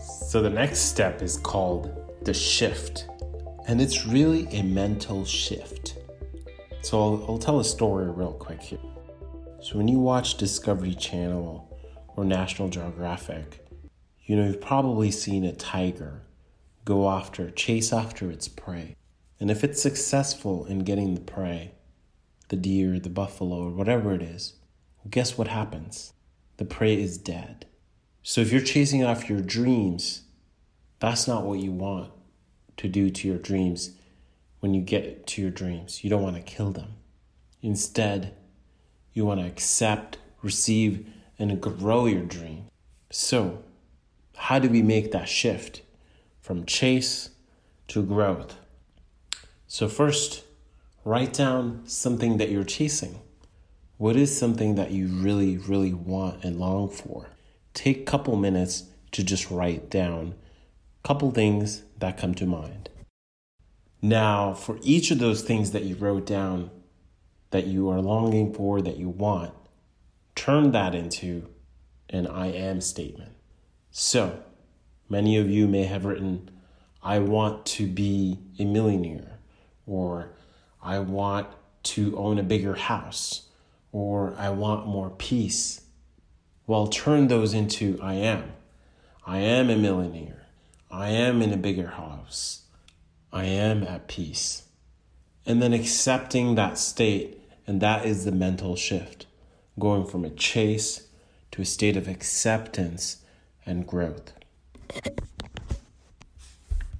So the next step is called the shift, and it's really a mental shift. So I'll, I'll tell a story real quick here. So when you watch Discovery Channel or National Geographic, you know you've probably seen a tiger go after, chase after its prey. And if it's successful in getting the prey, the deer, the buffalo, or whatever it is, guess what happens? The prey is dead. So if you're chasing after your dreams, that's not what you want to do to your dreams when you get to your dreams. You don't want to kill them. Instead, you want to accept, receive, and grow your dream. So, how do we make that shift from chase to growth? So, first, write down something that you're chasing. What is something that you really, really want and long for? Take a couple minutes to just write down a couple things that come to mind. Now, for each of those things that you wrote down that you are longing for, that you want, turn that into an I am statement. So, many of you may have written, I want to be a millionaire or I want to own a bigger house, or I want more peace. Well, turn those into I am. I am a millionaire. I am in a bigger house. I am at peace. And then accepting that state, and that is the mental shift, going from a chase to a state of acceptance and growth.